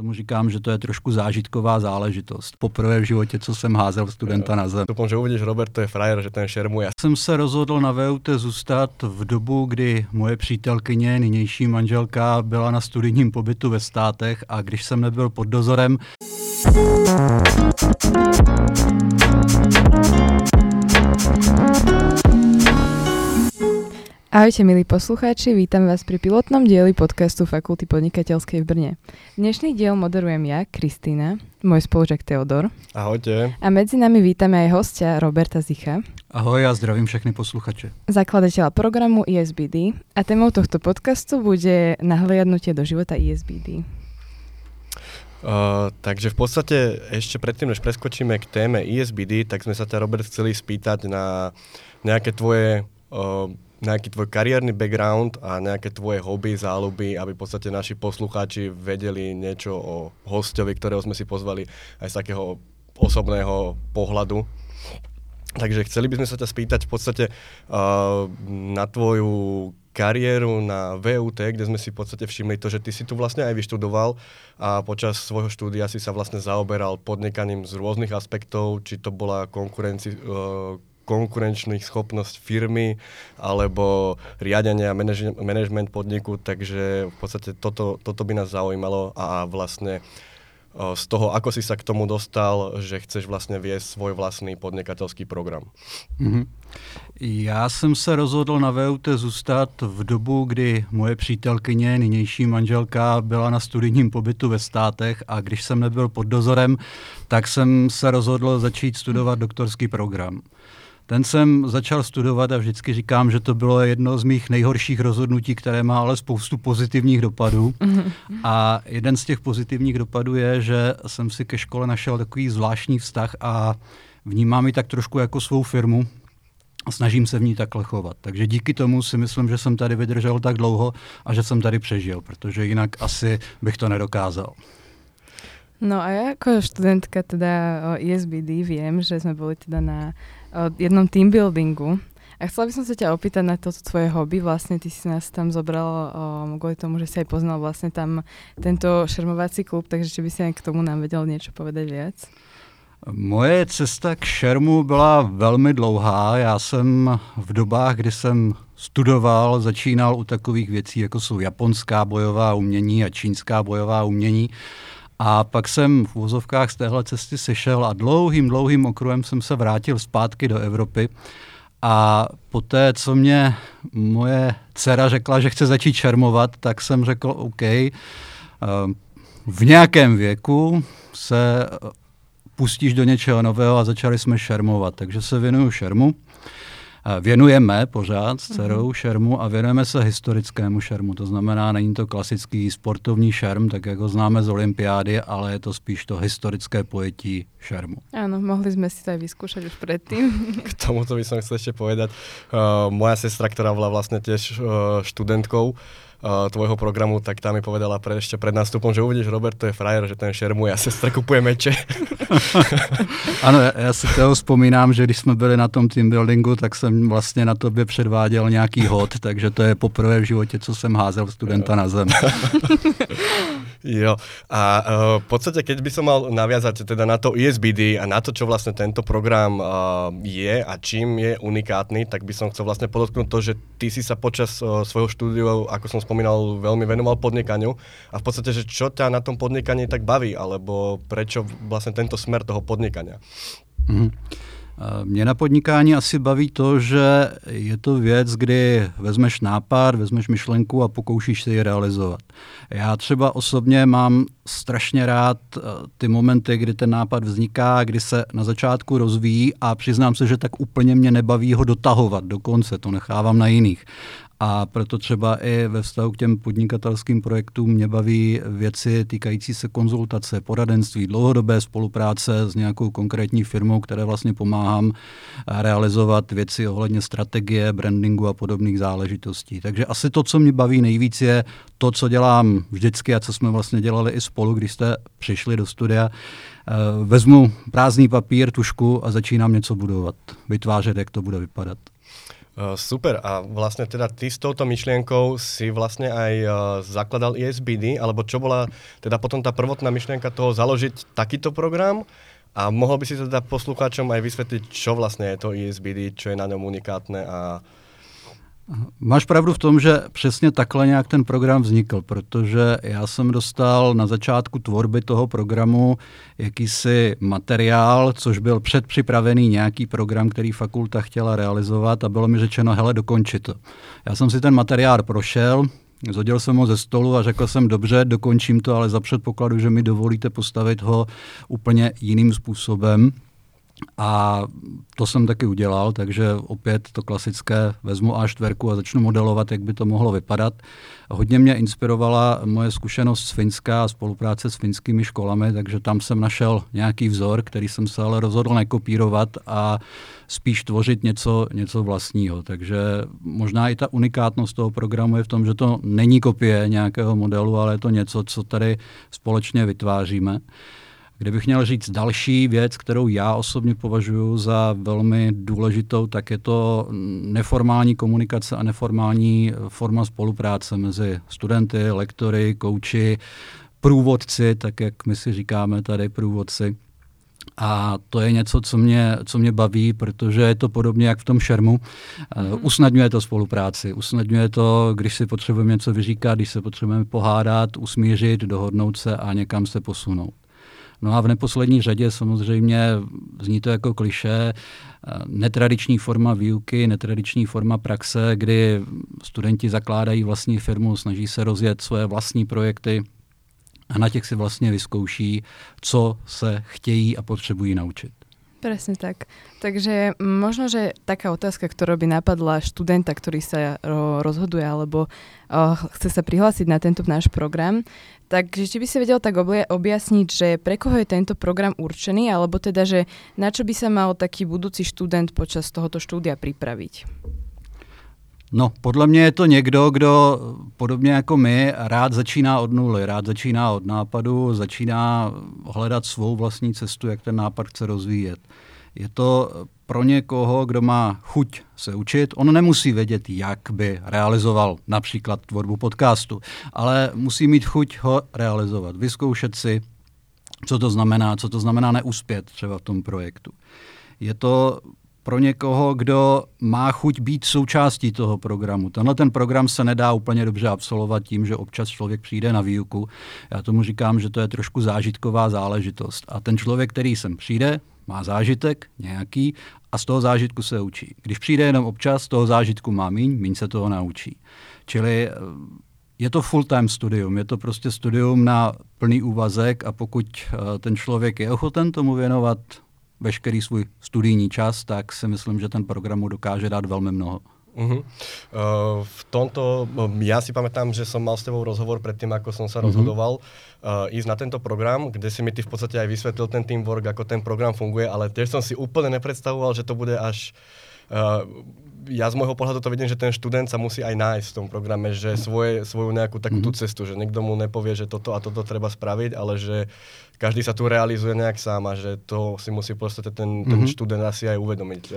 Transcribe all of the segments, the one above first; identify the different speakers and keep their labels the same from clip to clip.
Speaker 1: tomu říkám, že to je trošku zážitková záležitost. Poprvé v životě, co jsem házel studenta na zem.
Speaker 2: Dúfam, že uvidíš, Robert, to je frajer, že ten šermuje.
Speaker 1: Jsem se rozhodl na VUT zůstat v dobu, kdy moje přítelkyně, nynější manželka, byla na studijním pobytu ve státech a když jsem nebyl pod dozorem,
Speaker 3: Ahojte milí poslucháči, vítam vás pri pilotnom dieli podcastu Fakulty podnikateľskej v Brne. Dnešný diel moderujem ja, Kristýna, môj spolužak Teodor
Speaker 2: Ahojte.
Speaker 3: a medzi nami vítame aj hostia Roberta Zicha,
Speaker 1: ahoj a zdravím všechny posluchače.
Speaker 3: zakladateľa programu ESBD a témou tohto podcastu bude nahliadnutie do života ESBD.
Speaker 2: Uh, takže v podstate ešte predtým, než preskočíme k téme ESBD, tak sme sa ťa, Robert, chceli spýtať na nejaké tvoje uh, nejaký tvoj kariérny background a nejaké tvoje hobby, záľuby, aby v podstate naši poslucháči vedeli niečo o hostovi, ktorého sme si pozvali aj z takého osobného pohľadu. Takže chceli by sme sa ťa spýtať v podstate uh, na tvoju kariéru na VUT, kde sme si v podstate všimli to, že ty si tu vlastne aj vyštudoval a počas svojho štúdia si sa vlastne zaoberal podnikaním z rôznych aspektov, či to bola konkurenci, uh, konkurenčných schopnosť firmy alebo riadenie a manaž- management podniku, takže v podstate toto, toto by nás zaujímalo a vlastne z toho, ako si sa k tomu dostal, že chceš vlastne viesť svoj vlastný podnikateľský program.
Speaker 1: Mhm. Já jsem se rozhodl na VUT zůstat v dobu, kdy moje přítelkyně, nynější manželka, byla na studijním pobytu ve státech a když jsem nebyl pod dozorem, tak jsem se rozhodl začít studovat doktorský program. Ten jsem začal studovat a vždycky říkám, že to bylo jedno z mých nejhorších rozhodnutí, které má ale spoustu pozitivních dopadů. A jeden z těch pozitivních dopadů je, že jsem si ke škole našel takový zvláštní vztah a vnímám ji tak trošku jako svou firmu a snažím se v ní takhle chovat. Takže díky tomu si myslím, že jsem tady vydržel tak dlouho a že jsem tady přežil, protože jinak asi bych to nedokázal.
Speaker 3: No a ja ako študentka teda o ESBD viem, že sme boli teda na jednom team buildingu a chcela by som sa ťa opýtať na toto tvoje hobby. Vlastne ty si nás tam zobral o, kvôli tomu, že si aj poznal vlastne tam tento šermovací klub, takže či by si aj k tomu nám vedel niečo povedať viac?
Speaker 1: Moje cesta k šermu byla velmi dlouhá. Já jsem v dobách, kdy jsem studoval, začínal u takových věcí, jako jsou japonská bojová umění a čínská bojová umění. A pak jsem v úzovkách z téhle cesty sešel a dlouhým, dlouhým okruhem jsem se vrátil zpátky do Evropy. A poté, co mě moje dcera řekla, že chce začít šermovat, tak jsem řekl OK. eh, V nějakém věku se pustíš do něčeho nového a začali jsme šermovat. Takže se věnuju šermu. Eh, Věnujeme pořád s dcerou šermu a věnujeme se historickému šermu. To znamená, není to klasický sportovní šerm, tak jak ho známe z olympiády, ale je to spíš to historické pojetí šermu.
Speaker 3: Áno, mohli sme si to vyskúšať už predtým.
Speaker 2: K tomuto by som chcel ešte povedať. Uh, moja sestra, ktorá bola vlastne tiež uh, študentkou uh, tvojho programu, tak tá mi povedala pre, ešte pred nástupom, že uvidíš, Robert, to je frajer, že ten šermuje a sestra kupuje meče.
Speaker 1: Ano, já- já si toho vzpomínám, že když jsme byli na tom team buildingu, tak jsem vlastně na tobě předváděl nějaký hod, takže to je poprvé v životě, co jsem házel studenta na zem.
Speaker 2: Jo. A uh, v podstate, keď by som mal naviazať teda na to ESBD a na to, čo vlastne tento program uh, je a čím je unikátny, tak by som chcel vlastne podotknúť to, že ty si sa počas uh, svojho štúdiu, ako som spomínal, veľmi venoval podnikaniu a v podstate, že čo ťa na tom podnikaní tak baví, alebo prečo vlastne tento smer toho podnikania?
Speaker 1: Mhm. Mě na podnikání asi baví to, že je to věc, kdy vezmeš nápad, vezmeš myšlenku a pokoušíš se ji realizovat. Já třeba osobně mám strašně rád eh, ty momenty, kdy ten nápad vzniká, kdy se na začátku rozvíjí a přiznám se, že tak úplně mě nebaví ho dotahovat do konce, to nechávám na jiných. A proto třeba i ve vztahu k těm podnikatelským projektům mě baví věci týkající se konzultace, poradenství, dlouhodobé spolupráce s nějakou konkrétní firmou, které vlastně pomáhám eh, realizovat věci ohledně strategie, brandingu a podobných záležitostí. Takže asi to, co mě baví nejvíc, je to, co dělám vždycky a co jsme vlastně dělali i spolu, když jste přišli do studia. Eh, Vezmu prázdný papír, tušku a začínám něco budovat, vytvářet, jak to bude vypadat.
Speaker 2: Uh, super. A vlastne teda ty s touto myšlienkou si vlastne aj uh, zakladal ESBD, alebo čo bola teda potom tá prvotná myšlienka toho založiť takýto program? A mohol by si teda poslucháčom aj vysvetliť, čo vlastne je to ESBD, čo je na ňom unikátne a
Speaker 1: Máš pravdu v tom, že přesně takhle nějak ten program vznikl, protože já jsem dostal na začátku tvorby toho programu jakýsi materiál, což byl předpřipravený nějaký program, který fakulta chtěla realizovat a bylo mi řečeno, hele, dokončit to. Já jsem si ten materiál prošel, Zhodil jsem ho ze stolu a řekl jsem, dobře, dokončím to, ale za předpokladu, že mi dovolíte postavit ho úplně jiným způsobem. A to jsem taky udělal, takže opět to klasické, vezmu A4 a začnu modelovat, jak by to mohlo vypadat. Hodně mě inspirovala moje zkušenost z Finska a spolupráce s finskými školami, takže tam jsem našel nějaký vzor, který jsem se ale rozhodl nekopírovat a spíš tvořit něco, něco vlastního. Takže možná i ta unikátnost toho programu je v tom, že to není kopie nějakého modelu, ale je to něco, co tady společně vytváříme. Kdybych měl říct další věc, kterou já osobně považuji za velmi důležitou, tak je to neformální komunikace a neformální forma spolupráce mezi studenty, lektory, kouči, průvodci, tak jak my si říkáme tady průvodci. A to je něco, co mě, co mě baví, protože je to podobně jak v tom šermu. Uh, usnadňuje to spolupráci, usnadňuje to, když si potřebujeme něco vyříkat, když se potřebujeme pohádat, usmířit, dohodnout se a někam se posunout. No a v neposlední řadě samozřejmě zní to jako kliše, netradiční forma výuky, netradiční forma praxe, kdy studenti zakládají vlastní firmu, snaží se rozjet svoje vlastní projekty a na těch si vlastně vyzkouší, co se chtějí a potřebují naučit.
Speaker 3: Presne tak. Takže možno, že taká otázka, ktorá by napadla študenta, ktorý sa rozhoduje alebo chce sa prihlásiť na tento náš program, takže či by si vedel tak objasniť, že pre koho je tento program určený, alebo teda, že na čo by sa mal taký budúci študent počas tohoto štúdia pripraviť?
Speaker 1: No, podle mě je to někdo, kdo podobně jako my rád začíná od nuly, rád začíná od nápadu, začíná hledat svou vlastní cestu, jak ten nápad chce rozvíjet. Je to pro někoho, kdo má chuť se učit. On nemusí vědět, jak by realizoval například tvorbu podcastu, ale musí mít chuť ho realizovat, vyzkoušet si, co to znamená, co to znamená neuspět třeba v tom projektu. Je to pro někoho, kdo má chuť být součástí toho programu. Tenhle ten program se nedá úplně dobře absolvovat tím, že občas člověk přijde na výuku. Já tomu říkám, že to je trošku zážitková záležitost. A ten člověk, který sem přijde, má zážitek nějaký a z toho zážitku se učí. Když přijde jenom občas, z toho zážitku má míň, míň se toho naučí. Čili eh, je to full-time studium, je to prostě studium na plný úvazek a pokud eh, ten člověk je ochoten tomu věnovat veškerý svůj studijní čas, tak si myslím, že ten program mu dokáže dát velmi mnoho. Uh-huh.
Speaker 2: Uh, v tomto, ja si pamätám, že som mal s tebou rozhovor pred tým, ako som sa uh-huh. rozhodoval uh, ísť na tento program, kde si mi ty v podstate aj vysvetlil ten teamwork, ako ten program funguje, ale tiež som si úplne nepredstavoval, že to bude až uh, ja z môjho pohľadu to vidím, že ten študent sa musí aj nájsť v tom programe, že svoje, svoju nejakú takú mhm. cestu, že niekto mu nepovie, že toto a toto treba spraviť, ale že každý sa tu realizuje nejak sám a že to si musí prostě ten, ten mm-hmm. študent asi aj uvedomiť.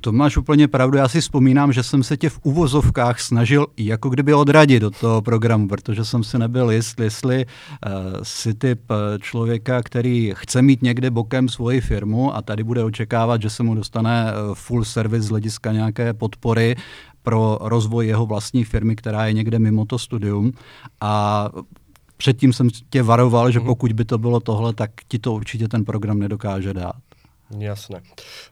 Speaker 1: To máš úplně pravdu. Já si vzpomínám, že jsem se tě v uvozovkách snažil jako kdyby odradit do toho programu, protože jsem si nebyl jist, jestli uh, si typ eh, člověka, který chce mít někde bokem svoji firmu a tady bude očekávat, že se mu dostane eh, full service z hlediska nějaké podpory pro rozvoj jeho vlastní firmy, která je někde mimo to studium. A předtím jsem tě varoval, že mhm. pokud by to bylo tohle, tak ti to určitě ten program nedokáže dát.
Speaker 2: Jasné.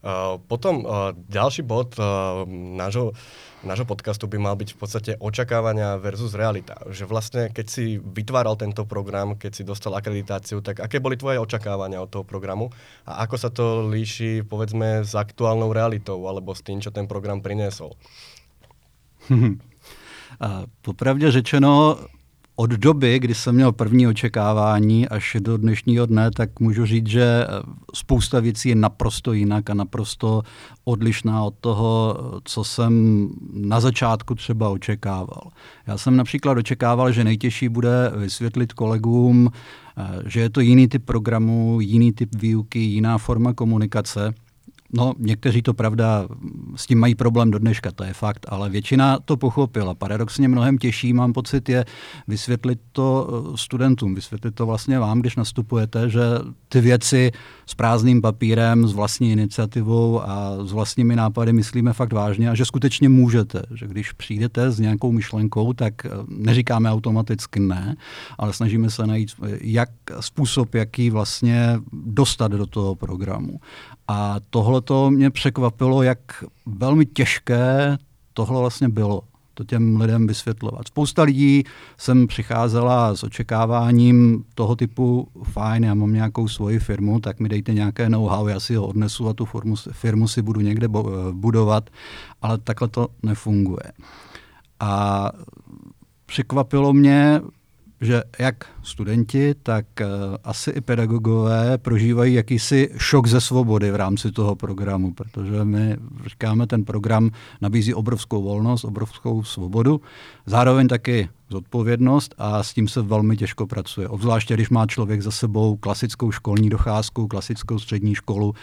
Speaker 2: Uh, potom ďalší bod uh, nášho, nášho podcastu by mal byť v podstate očakávania versus realita. Že vlastne, keď si vytváral tento program, keď si dostal akreditáciu, tak aké boli tvoje očakávania od toho programu a ako sa to líši, povedzme, s aktuálnou realitou alebo s tým, čo ten program priniesol?
Speaker 1: Popravdě řečeno, od doby, kdy jsem měl první očekávání až do dnešního dne, tak můžu říct, že eh, spousta věcí je naprosto jinak a naprosto odlišná od toho, co jsem na začátku třeba očekával. Já jsem například očekával, že nejtěžší bude vysvětlit kolegům, eh, že je to jiný typ programu, jiný typ výuky, jiná forma komunikace. No, někteří to pravda, s tím mají problém do dneška, to je fakt, ale většina to pochopila. Paradoxně mnohem těžší, mám pocit, je vysvětlit to eh, studentům, vysvětlit to vlastně vám, když nastupujete, že ty věci s prázdným papírem, s vlastní iniciativou a s vlastními nápady myslíme fakt vážně a že skutečně můžete, že když přijdete s nějakou myšlenkou, tak eh, neříkáme automaticky ne, ale snažíme se najít eh, jak způsob, jaký vlastně dostat do toho programu. A tohle to mě překvapilo, jak velmi těžké tohle vlastně bylo to těm lidem vysvětlovat. Spousta lidí sem přicházela s očekáváním toho typu, fajn, já mám nějakou svoji firmu, tak mi dejte nějaké know-how, já si ho odnesu a tu firmu, firmu si budu někde budovat, ale takhle to nefunguje. A překvapilo mě, že jak studenti, tak uh, asi i pedagogové prožívají jakýsi šok ze svobody v rámci toho programu, protože my říkáme, ten program nabízí obrovskou volnost, obrovskou svobodu, zároveň taky zodpovědnost a s tím se velmi těžko pracuje. Obzvláště, když má člověk za sebou klasickou školní docházku, klasickou střední školu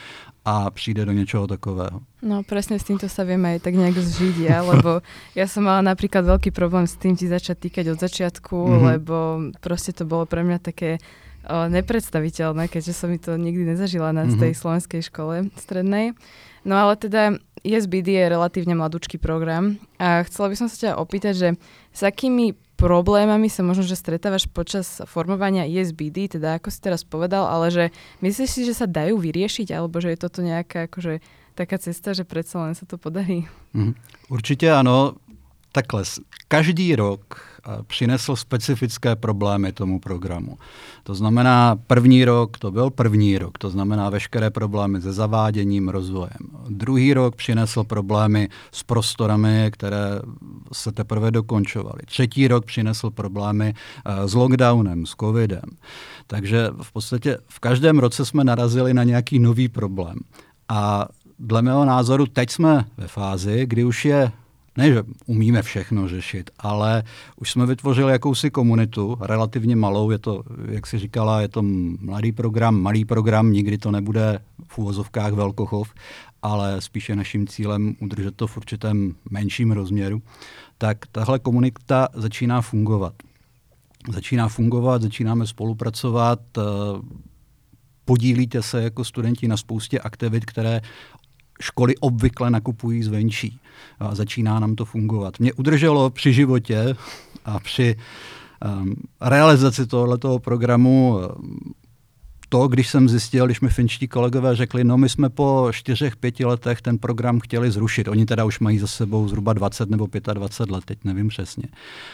Speaker 1: a přijde do něčeho takového.
Speaker 3: No presne s týmto sa vieme aj tak nejak zžiť ja, lebo ja som mala napríklad veľký problém s tým ti začať týkať od začiatku, mm-hmm. lebo proste to bolo pre mňa také o, nepredstaviteľné, keďže som mi to nikdy nezažila na mm-hmm. tej slovenskej škole strednej. No ale teda ESBD je relatívne mladúčky program a chcela by som sa ťa opýtať, že s akými problémami sa možno, že stretávaš počas formovania ESBD, teda ako si teraz povedal, ale že myslíš si, že sa dajú vyriešiť, alebo že je toto nejaká akože taká cesta, že predsa len sa to podarí?
Speaker 1: Mm, určitě ano. Takhle, každý rok přinesl specifické problémy tomu programu. To znamená, první rok to byl první rok, to znamená veškeré problémy se zaváděním, rozvojem. Druhý rok přinesl problémy s prostorami, které se teprve dokončovaly. Třetí rok přinesl problémy s lockdownem, s covidem. Takže v podstatě v každém roce jsme narazili na nějaký nový problém. A dle mého názoru teď jsme ve fázi, kdy už je ne, že umíme všechno řešit, ale už jsme vytvořili jakousi komunitu, relativně malou, je to, jak si říkala, je to mladý program, malý program, nikdy to nebude v úvozovkách velkochov, ale spíše naším cílem udržet to v určitém menším rozměru, tak tahle komunita začíná fungovat. Začíná fungovat, začínáme spolupracovat, eh, podílíte se jako studenti na spoustě aktivit, které školy obvykle nakupují zvenčí. A začíná nám to fungovat. Mě udrželo při životě a při um, realizaci tohoto programu um, to, když jsem zjistil, když mi finčtí kolegové řekli, no my jsme po čtyřech, pěti letech ten program chtěli zrušit. Oni teda už mají za sebou zhruba 20 nebo 25 let, teď nevím přesně.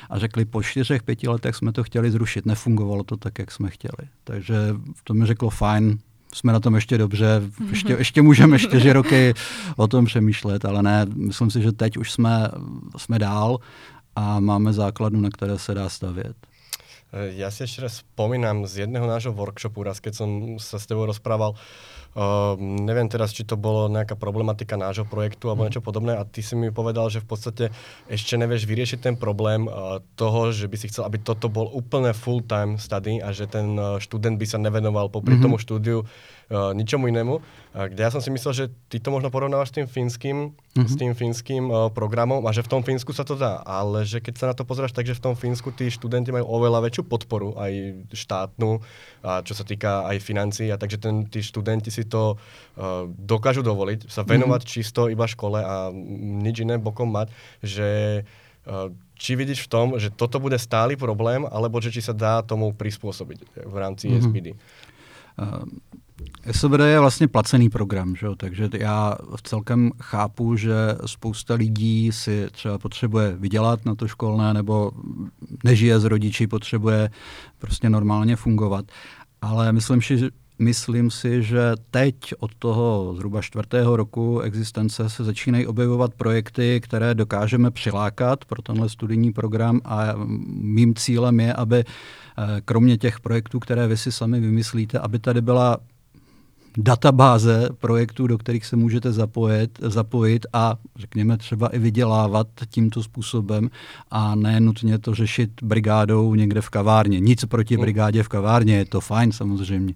Speaker 1: A řekli, po čtyřech, pěti letech jsme to chtěli zrušit. Nefungovalo to tak, jak jsme chtěli. Takže to mi řeklo, fajn, jsme na tom ještě dobře, ještě, ještě můžeme čtyři roky o tom přemýšlet, ale ne, myslím si, že teď už jsme, jsme dál a máme základnu, na které se dá stavět.
Speaker 2: Ja si ešte raz spomínam z jedného nášho workshopu, raz keď som sa s tebou rozprával, uh, neviem teraz, či to bolo nejaká problematika nášho projektu alebo niečo podobné a ty si mi povedal, že v podstate ešte nevieš vyriešiť ten problém uh, toho, že by si chcel, aby toto bol úplne full-time study a že ten uh, študent by sa nevenoval popri mm-hmm. tomu štúdiu uh, ničomu inému. Uh, kde ja som si myslel, že ty to možno porovnávaš s tým fínskym, mm-hmm. s tým fínskym uh, programom a že v tom Fínsku sa to dá, ale že keď sa na to pozráš tak, že v tom Fínsku tí študenti majú oveľa väčšiu podporu, aj štátnu, a čo sa týka aj financií, a takže ten, tí študenti si to uh, dokážu dovoliť, sa venovať mm-hmm. čisto iba škole a nič iné bokom mať, že uh, či vidíš v tom, že toto bude stály problém, alebo že či sa dá tomu prispôsobiť v rámci mm-hmm. SBD?
Speaker 1: SBD je vlastně placený program, že? takže já celkem chápu, že spousta lidí si třeba potřebuje vydělat na to školné nebo nežije z rodiči, potřebuje prostě normálně fungovat. Ale myslím si, že Myslím si, že teď od toho zhruba čtvrtého roku existence se začínají objevovat projekty, které dokážeme přilákat pro tenhle studijní program a mým cílem je, aby eh, kromě těch projektů, které vy si sami vymyslíte, aby tady byla databáze projektů, do kterých se můžete zapojit, zapojit a řekněme třeba i vydělávat tímto způsobem a ne nutně to řešit brigádou někde v kavárně. Nic proti brigádě v kavárně, je to fajn samozřejmě,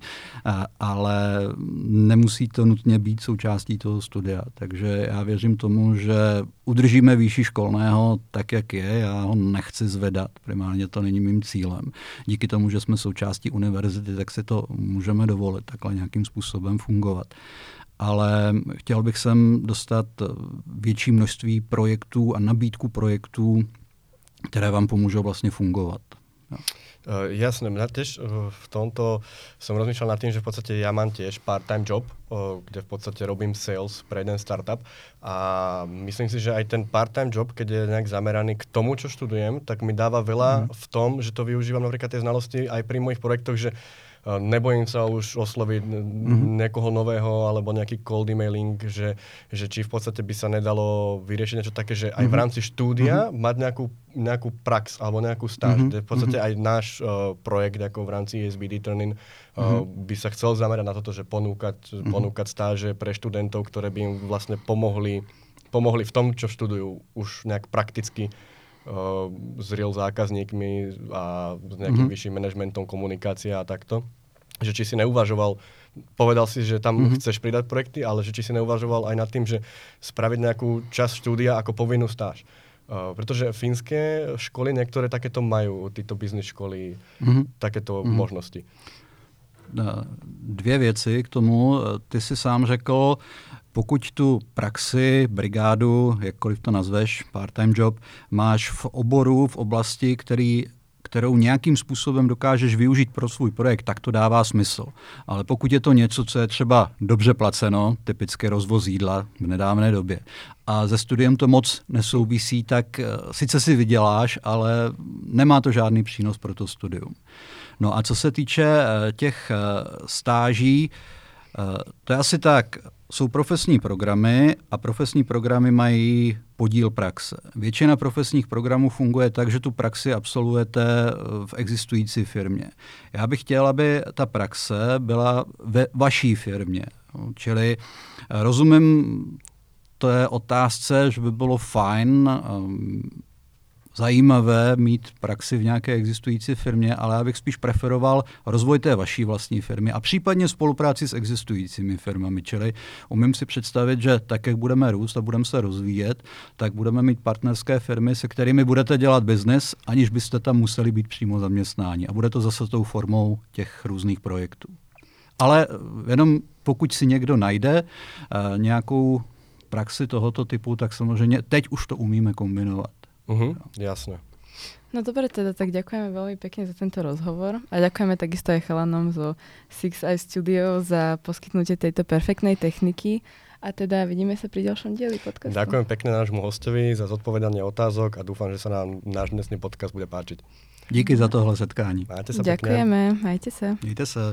Speaker 1: ale nemusí to nutně být součástí toho studia. Takže já věřím tomu, že udržíme výši školného tak, jak je. Já ho nechci zvedat, primárně to není mým cílem. Díky tomu, že jsme součástí univerzity, tak si to můžeme dovolit takhle nějakým způsobem fungovat. Ale chtěl bych sem dostat větší množství projektů a nabídku projektů, které vám pomůžou vlastně fungovat. Jo.
Speaker 2: Uh, jasné, mňa tiež uh, v tomto som rozmýšľal nad tým, že v podstate ja mám tiež part-time job, uh, kde v podstate robím sales pre jeden startup a myslím si, že aj ten part-time job, keď je nejak zameraný k tomu, čo študujem, tak mi dáva veľa mm. v tom, že to využívam napríklad tie znalosti aj pri mojich projektoch, že nebojím sa už osloviť mm-hmm. niekoho nového alebo nejaký cold emailing, že, že či v podstate by sa nedalo vyriešiť niečo také, že aj v mhm. rámci štúdia mm-hmm. mať nejakú, nejakú prax alebo nejakú stáž. Mm-hmm. V podstate mm-hmm. aj náš uh, projekt ako v rámci ESBD Turning uh, by sa chcel zamerať na toto, že ponúkať, mm-hmm. ponúkať stáže pre študentov, ktoré by im vlastne pomohli, pomohli v tom, čo študujú už nejak prakticky s real zákazníkmi a s nejakým mm-hmm. vyšším manažmentom komunikácie a takto že či si neuvažoval, povedal si, že tam mm-hmm. chceš pridať projekty, ale že či si neuvažoval aj nad tým, že spraviť nejakú časť štúdia ako povinnú stáž. Uh, pretože fínske školy niektoré takéto majú, tyto business školy, mm-hmm. takéto mm-hmm. možnosti.
Speaker 1: Dvě věci k tomu. Ty si sám řekl, pokud tu praxi, brigádu, jakkoliv to nazveš, part-time job, máš v oboru, v oblasti, který kterou nějakým způsobem dokážeš využít pro svůj projekt, tak to dává smysl. Ale pokud je to něco, co je třeba dobře placeno, typické rozvoz jídla v nedávné době, a ze studiem to moc nesouvisí, tak eh, sice si vyděláš, ale nemá to žádný přínos pro to studium. No a co se týče eh, těch eh, stáží, to je asi tak, jsou profesní programy a profesní programy mají podíl praxe. Většina profesních programů funguje tak, že tu praxi absolvujete v existující firmě. Já bych chtěl, aby ta praxe byla ve vaší firmě. Čili rozumím to je otázce, že by bylo fajn zajímavé mít praxi v nějaké existující firmě, ale já bych spíš preferoval rozvoj té vaší vlastní firmy a případně spolupráci s existujícími firmami. Čili umím si představit, že tak, jak budeme růst a budeme se rozvíjet, tak budeme mít partnerské firmy, se kterými budete dělat biznis, aniž byste tam museli být přímo zaměstnáni. A bude to zase tou formou těch různých projektů. Ale jenom pokud si někdo najde uh, nějakou praxi tohoto typu, tak samozřejmě teď už to umíme kombinovat.
Speaker 2: Uh-huh, jasné.
Speaker 3: No dobre, teda tak ďakujeme veľmi pekne za tento rozhovor a ďakujeme takisto aj chalanom zo Six Eye Studio za poskytnutie tejto perfektnej techniky a teda vidíme sa pri ďalšom dieli podcastu.
Speaker 2: Ďakujem pekne nášmu hostovi za zodpovedanie otázok a dúfam, že sa nám náš dnesný podcast bude páčiť.
Speaker 1: Díky za tohle setkání.
Speaker 3: Majte sa Ďakujeme, pekne. majte sa.
Speaker 1: Majte sa.